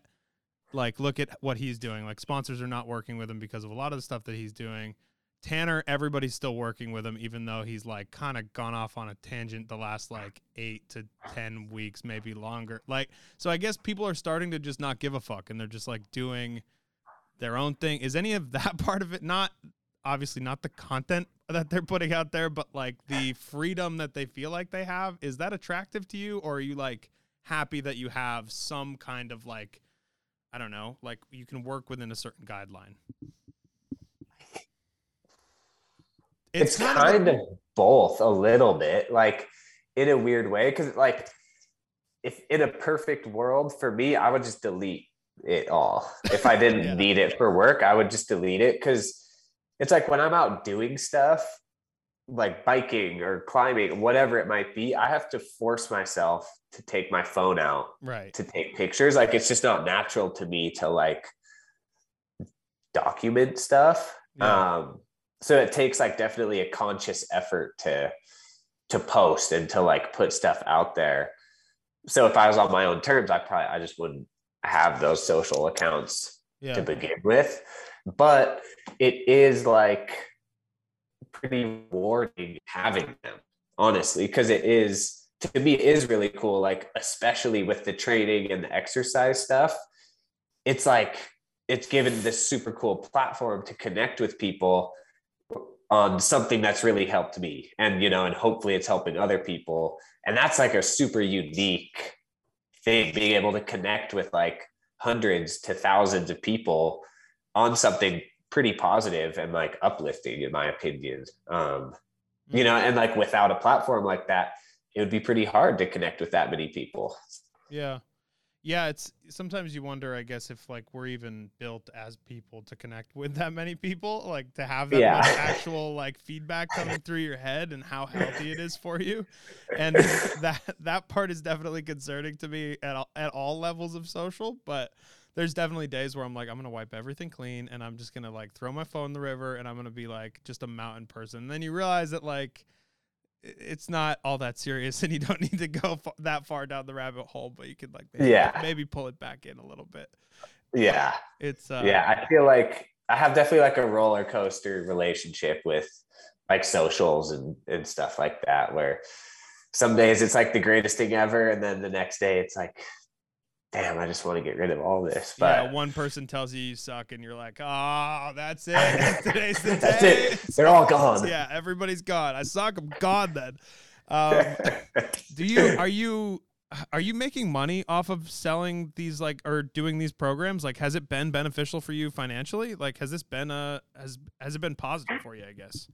A: like, look at what he's doing. Like, sponsors are not working with him because of a lot of the stuff that he's doing. Tanner, everybody's still working with him, even though he's like kind of gone off on a tangent the last like eight to 10 weeks, maybe longer. Like, so I guess people are starting to just not give a fuck and they're just like doing their own thing. Is any of <laughs> that part of it not obviously not the content that they're putting out there, but like the freedom that they feel like they have? Is that attractive to you, or are you like happy that you have some kind of like, I don't know, like you can work within a certain guideline?
B: It's,
A: kind
B: kind,
A: of
B: of, both a little bit, like in a weird way. Cause like if in a perfect world for me, I would just delete it all. If I <laughs> didn't
A: Yeah.
B: need it for work, I would just delete it. Cause it's like when I'm out doing stuff, like biking or climbing, whatever it might be, I have to force myself to take my phone out
A: right.
B: to take pictures. Like it's just not natural to me to like document stuff.
A: Yeah.
B: Um, so it takes like definitely a conscious effort to to post and to like put stuff out there. So if I was on my own terms, I probably I just wouldn't have those social accounts
A: Yeah.
B: to begin with. But it is like pretty rewarding having them, honestly, because it is to me is really cool. Like especially with the training and the exercise stuff, it's like it's given this super cool platform to connect with people on something that's really helped me and you know and hopefully it's helping other people and that's like a super unique thing being able to connect with like hundreds to thousands of people on something pretty positive and like uplifting in my opinion um you know and like without a platform like that it would be pretty hard to connect with that many people
A: Yeah. Yeah, it's sometimes you wonder, I guess, if like we're even built as people to connect with that many people, like to have that
B: Yeah. <laughs>
A: actual like feedback coming through your head and how healthy it is for you. And <laughs> that that part is definitely concerning to me at all, at all levels of social, but there's definitely days where I'm like I'm going to wipe everything clean and I'm just going to like throw my phone in the river and I'm going to be like just a mountain person. And then you realize that like it's not all that serious, <laughs> and you don't need to go f- that far down the rabbit hole. But you could like maybe,
B: Yeah.
A: maybe pull it back in a little bit.
B: Yeah.
A: It's uh,
B: yeah. I feel like I have definitely like a roller coaster relationship with like socials and, and stuff like that, where some days it's like the greatest thing ever. And then the next day it's like, damn, I just want to get rid of all this. But
A: yeah, one person tells you you suck, and you're like, oh, that's it. <laughs> <laughs> Today's the day. <laughs>
B: That's it. They're all gone.
A: Yeah, everybody's gone. I suck. I'm gone then. Um, do you are you are you making money off of selling these like or doing these programs? Like, has it been beneficial for you financially? Like, has this been a has has it been positive for you? I guess.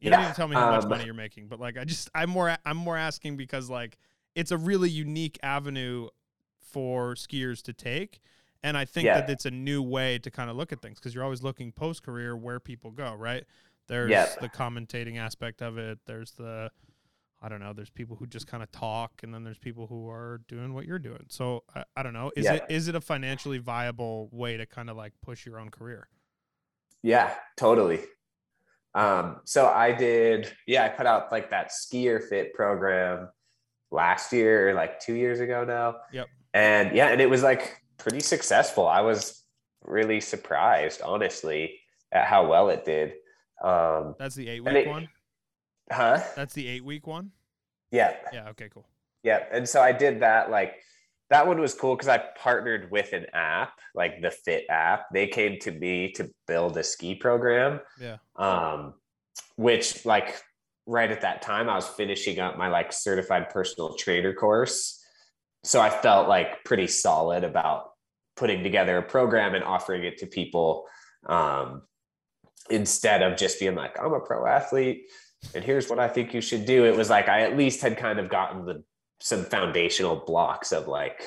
A: You don't
B: Yeah,
A: need to tell me how much
B: um,
A: money you're making, but like, I just I'm more I'm more asking because like it's a really unique avenue for skiers to take. And I think
B: Yeah.
A: that it's a new way to kind of look at things because you're always looking post career where people go, right? There's
B: Yeah.
A: the commentating aspect of it. There's the, I don't know. There's people who just kind of talk, and then there's people who are doing what you're doing. So I, I don't know. Is
B: Yeah.
A: it is it a financially viable way to kind of like push your own career?
B: Yeah, totally. Um, so I did, yeah, I put out like that skier fit program last year, like two years ago now.
A: Yep.
B: And yeah, and it was like pretty successful. I was really surprised, honestly, at how well it did. Um,
A: That's the eight week
B: it-
A: one.
B: huh?
A: That's the eight week one.
B: Yeah.
A: Yeah. Okay. Cool.
B: Yeah. And so I did that. Like that one was cool because I partnered with an app, like the Fit app. They came to me to build a ski program.
A: Yeah.
B: Um, which like right at that time I was finishing up my like certified personal trainer course. So I felt like pretty solid about putting together a program and offering it to people. Um, instead of just being like, I'm a pro athlete and here's what I think you should do. It was like I at least had kind of gotten the some foundational blocks of like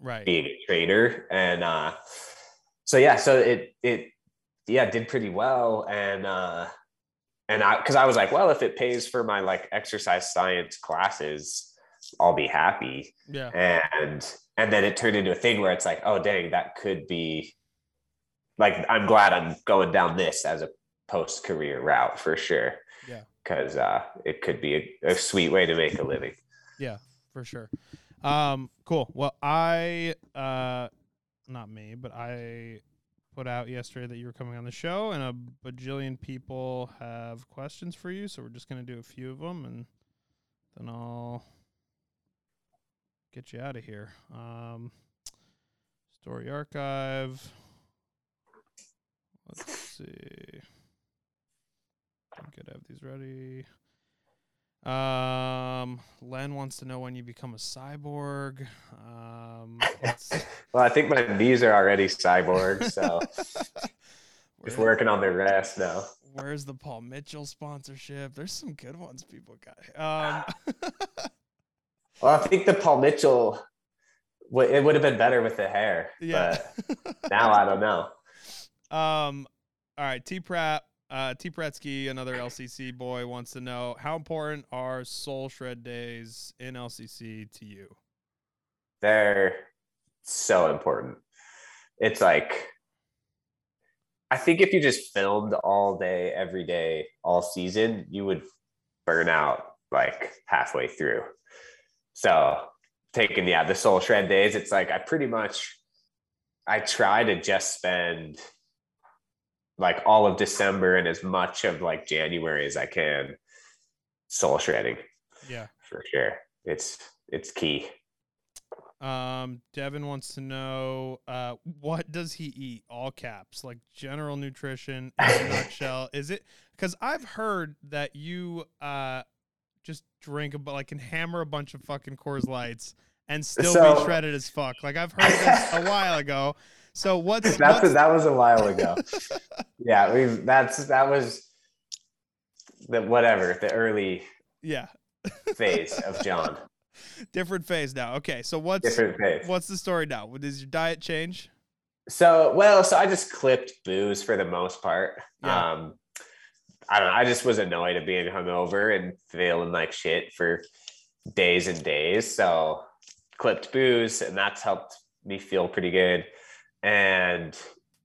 A: Right.
B: being a trader. And uh so yeah, so it it yeah, did pretty well. And uh and I because I was like, well, if it pays for my like exercise science classes, I'll be happy
A: Yeah.
B: and and then it turned into a thing where it's like oh dang that could be like i'm glad i'm going down this as a post career route for sure
A: Yeah.
B: because uh it could be a, a sweet way to make a living Yeah,
A: for sure. Um, cool. Well, I uh, not me, but I put out yesterday that you were coming on the show, and a bajillion people have questions for you. So we're just gonna do a few of them, and then I'll get you out of here. Um, story archive. Let's see. I could have these ready. Um, Len wants to know when you become a cyborg. Um, <laughs>
B: well i think my knees are already cyborg so <laughs> just working on the rest now
A: where's the Paul Mitchell sponsorship? There's some good ones people got. Um, <laughs>
B: well i think the paul mitchell it would have been better with the hair
A: yeah.
B: but <laughs> now i don't know
A: um, all right. T Pratt, uh, T Pratsky, another LCC boy, wants to know how important are Soul Shred days in LCC to you?
B: they're so important. It's like I think if you just filmed all day, every day, all season, you would burn out like halfway through. So taking yeah, the soul shred days, it's like I pretty much I try to just spend like all of December and as much of like January as I can soul shredding
A: Yeah.
B: for sure. It's it's key.
A: Um, Devin wants to know uh, what does he eat? All caps, like general nutrition <laughs> in a nutshell. Is it because I've heard that you uh just drink a like can hammer a bunch of fucking Coors Lights and still be shredded as fuck. Like I've heard this a while ago. So what's, <laughs>
B: That's
A: what's
B: that was a while ago. <laughs> yeah, we that's that was the whatever the early
A: yeah
B: phase of <laughs> John.
A: different phase now? Okay, so what's
B: Different phase.
A: what's the story now? What- Does your diet change?
B: So well, so I just clipped booze for the most part.
A: Yeah.
B: Um, I don't know. I just was annoyed at being hungover and feeling like shit for days and days. So clipped booze, and that's helped me feel pretty good. And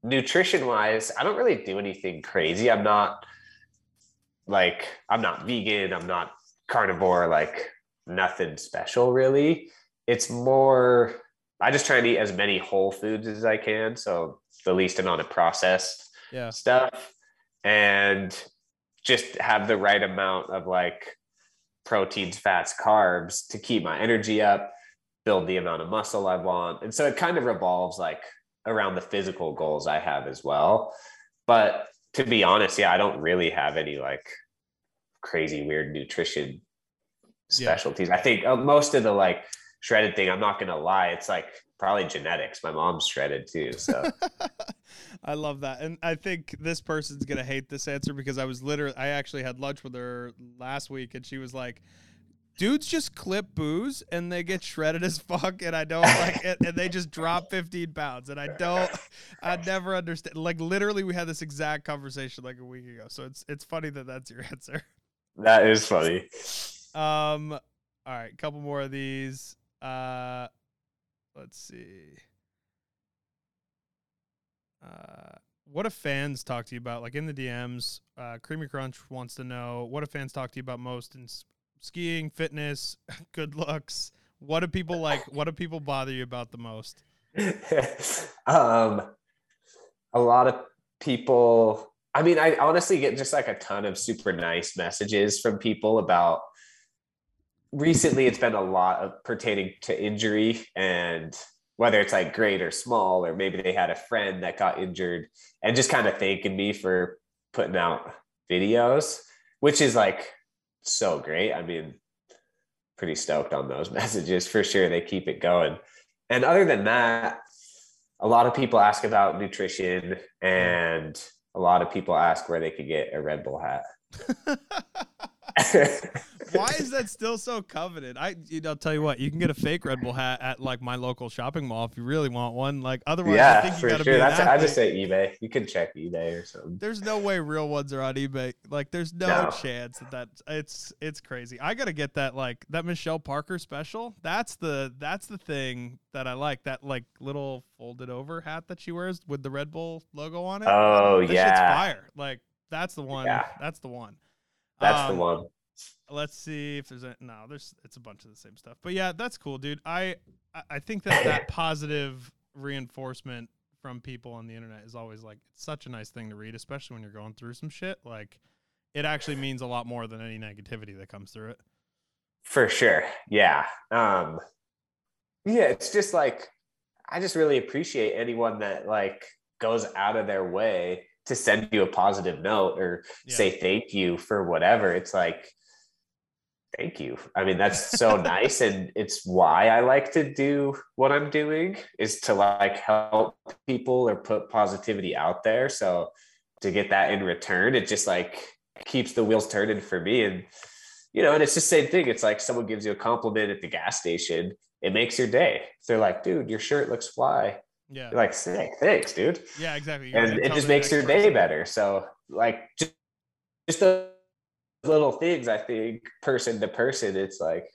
B: nutrition wise, I don't really do anything crazy. I'm not like I'm not vegan, I'm not carnivore, like nothing special really. It's more I just try and eat as many whole foods as I can, so the least amount of processed
A: Yeah.
B: stuff and just have the right amount of like proteins, fats, carbs to keep my energy up, build the amount of muscle I want. And so it kind of revolves like around the physical goals I have as well. But to be honest, yeah, I don't really have any like crazy weird nutrition
A: Yeah.
B: specialties. I think uh, most of the like shredded thing, I'm not going to lie, it's like probably genetics. My mom's shredded too. So <laughs>
A: I love that. And I think this person's going to hate this answer because I was literally, I actually had lunch with her last week and she was like, dudes just clip booze and they get shredded as fuck and I don't like it and they just drop 15 pounds and I don't I never understand like literally we had this exact conversation like a week ago so it's it's funny that that's your <laughs> answer
B: that is funny.
A: um all right couple more of these uh let's see uh what do fans talk to you about like in the DMs uh Creamy Crunch wants to know what do fans talk to you about most in s- skiing fitness <laughs> good looks what do people like what do people bother you about the most <laughs>
B: um, a lot of people. I mean, I honestly get just like a ton of super nice messages from people about. Recently, it's been a lot of pertaining to injury and whether it's like great or small, or maybe they had a friend that got injured and just kind of thanking me for putting out videos, which is like so great. I mean, pretty stoked on those <laughs> messages for sure. They keep it going. And other than that, a lot of people ask about nutrition and a lot of people ask where they could get a Red Bull hat. <laughs>
A: Why is that still so coveted? I, you know, I'll tell you what, you can get a fake Red Bull hat at like my local shopping mall if you really want one. Like otherwise, I
B: yeah,
A: think you gotta
B: sure.
A: be.
B: That's I just say eBay. You can check eBay or something.
A: There's no way real ones are on eBay. Like, there's no,
B: No.
A: chance that that it's it's crazy. I gotta get that like that Michelle Parker special. That's the that's the thing that I like. That like little folded over hat that she wears with the Red Bull logo on it.
B: Oh
A: that shit's
B: yeah,
A: fire. Like that's the one.
B: Yeah.
A: That's the one.
B: That's
A: Um,
B: the one.
A: let's see if there's a no there's it's a bunch of the same stuff but yeah that's cool dude i I- think that that <laughs> positive reinforcement from people on the internet is always like it's such a nice thing to read especially when you're going through some shit like it actually means a lot more than any negativity that comes through it
B: For sure. Yeah. Um yeah, it's just like I just really appreciate anyone that like goes out of their way to send you a positive note or
A: Yeah.
B: say thank you for whatever. It's like thank you. I mean, that's so <laughs> nice and it's why I like to do what I'm doing is to like help people or put positivity out there. So to get that in return, it just like keeps the wheels turning for me and you know, and it's the same thing. It's like someone gives you a compliment at the gas station, it makes your day. They're like, dude, your shirt looks fly.
A: Yeah
B: You're like, sick, thanks, dude.
A: yeah exactly You're
B: And it just makes your day
A: person.
B: better. So, like, just, just little things, I think, person to person, it's like,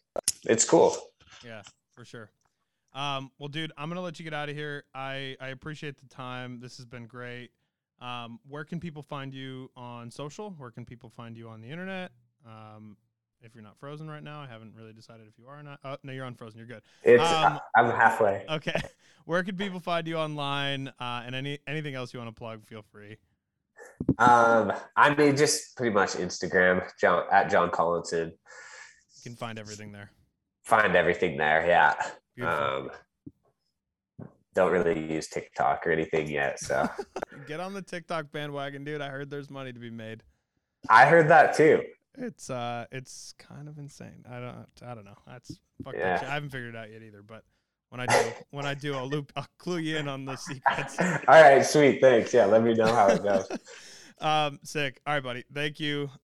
B: it's cool.
A: Yeah, for sure. Um, well, dude, I'm gonna let you get out of here. I I appreciate the time. This has been great. Um, where can people find you on social? Where can people find you on the internet? Um, if you're not frozen right now, I haven't really decided if you are or not. Oh, no, you're unfrozen. You're good.
B: It's,
A: Um,
B: I'm halfway.
A: Okay. <laughs> Where can people find you online? Uh, and any anything else you want to plug? Feel free.
B: Um, I mean, just pretty much Instagram, John at John Collinson.
A: You can find everything there.
B: Find everything there. Yeah.
A: Beautiful.
B: Um, don't really use TikTok or anything yet. So <laughs>
A: Get on the TikTok bandwagon, dude. I heard there's money to be made.
B: I heard that too.
A: It's uh, it's kind of insane. I don't, I don't know. That's fuck that
B: Yeah.
A: shit. I haven't figured it out yet either. But when I do, when I do, I'll loop, I'll clue you in on the secrets.
B: All right, sweet. Thanks. Yeah, let me know how it goes. <laughs>
A: um, sick. All right, buddy. Thank you.